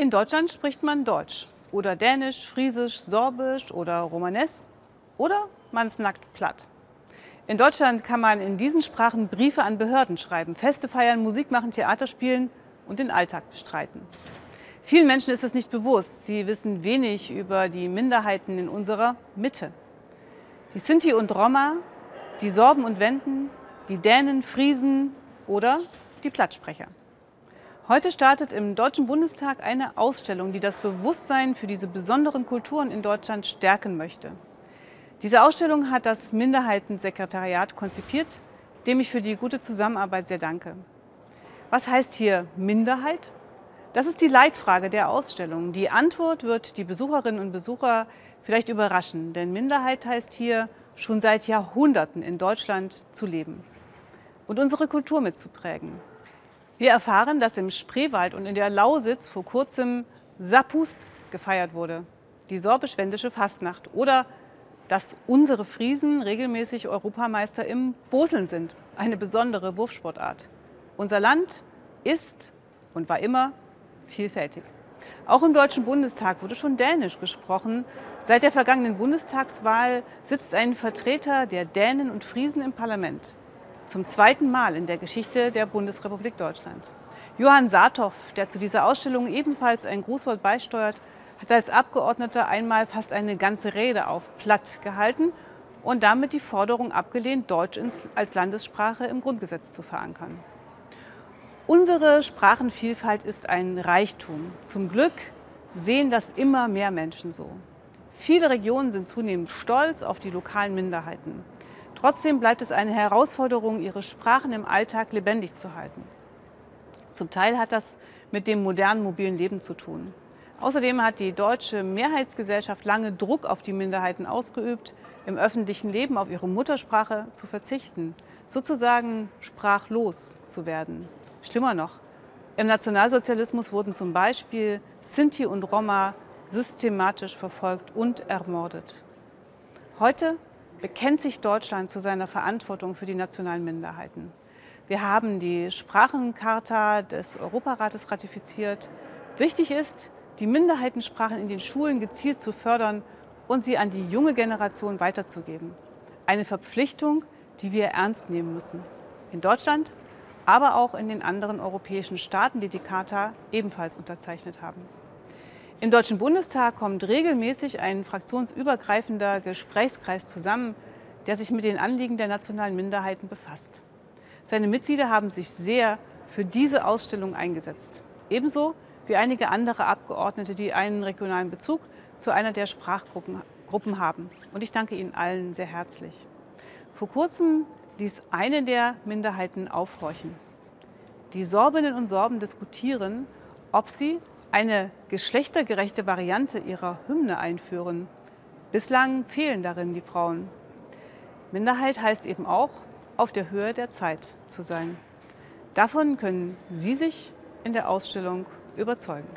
In Deutschland spricht man Deutsch oder Dänisch, Friesisch, Sorbisch oder Romanes oder man snackt platt. In Deutschland kann man in diesen Sprachen Briefe an Behörden schreiben, Feste feiern, Musik machen, Theater spielen und den Alltag bestreiten. Vielen Menschen ist es nicht bewusst. Sie wissen wenig über die Minderheiten in unserer Mitte. Die Sinti und Roma, die Sorben und Wenden, die Dänen, Friesen oder die Plattsprecher. Heute startet im Deutschen Bundestag eine Ausstellung, die das Bewusstsein für diese besonderen Kulturen in Deutschland stärken möchte. Diese Ausstellung hat das Minderheitensekretariat konzipiert, dem ich für die gute Zusammenarbeit sehr danke. Was heißt hier Minderheit? Das ist die Leitfrage der Ausstellung. Die Antwort wird die Besucherinnen und Besucher vielleicht überraschen, denn Minderheit heißt hier schon seit Jahrhunderten in Deutschland zu leben und unsere Kultur mitzuprägen. Wir erfahren, dass im Spreewald und in der Lausitz vor kurzem Sapust gefeiert wurde, die sorbisch-wendische Fastnacht. Oder dass unsere Friesen regelmäßig Europameister im Boseln sind, eine besondere Wurfsportart. Unser Land ist und war immer vielfältig. Auch im Deutschen Bundestag wurde schon Dänisch gesprochen. Seit der vergangenen Bundestagswahl sitzt ein Vertreter der Dänen und Friesen im Parlament zum zweiten Mal in der Geschichte der Bundesrepublik Deutschland. Johann Saathoff, der zu dieser Ausstellung ebenfalls ein Grußwort beisteuert, hat als Abgeordneter einmal fast eine ganze Rede auf Platt gehalten und damit die Forderung abgelehnt, Deutsch als Landessprache im Grundgesetz zu verankern. Unsere Sprachenvielfalt ist ein Reichtum. Zum Glück sehen das immer mehr Menschen so. Viele Regionen sind zunehmend stolz auf die lokalen Minderheiten. Trotzdem bleibt es eine Herausforderung, ihre Sprachen im Alltag lebendig zu halten. Zum Teil hat das mit dem modernen mobilen Leben zu tun. Außerdem hat die deutsche Mehrheitsgesellschaft lange Druck auf die Minderheiten ausgeübt, im öffentlichen Leben auf ihre Muttersprache zu verzichten, sozusagen sprachlos zu werden. Schlimmer noch, im Nationalsozialismus wurden zum Beispiel Sinti und Roma systematisch verfolgt und ermordet. Heute bekennt sich Deutschland zu seiner Verantwortung für die nationalen Minderheiten. Wir haben die Sprachencharta des Europarates ratifiziert. Wichtig ist, die Minderheitensprachen in den Schulen gezielt zu fördern und sie an die junge Generation weiterzugeben. Eine Verpflichtung, die wir ernst nehmen müssen. In Deutschland, aber auch in den anderen europäischen Staaten, die die Charta ebenfalls unterzeichnet haben. Im Deutschen Bundestag kommt regelmäßig ein fraktionsübergreifender Gesprächskreis zusammen, der sich mit den Anliegen der nationalen Minderheiten befasst. Seine Mitglieder haben sich sehr für diese Ausstellung eingesetzt. Ebenso wie einige andere Abgeordnete, die einen regionalen Bezug zu einer der Sprachgruppen Gruppen haben. Und ich danke Ihnen allen sehr herzlich. Vor kurzem ließ eine der Minderheiten aufhorchen. Die Sorbinnen und Sorben diskutieren, ob sie eine geschlechtergerechte Variante ihrer Hymne einführen. Bislang fehlen darin die Frauen. Minderheit heißt eben auch, auf der Höhe der Zeit zu sein. Davon können Sie sich in der Ausstellung überzeugen.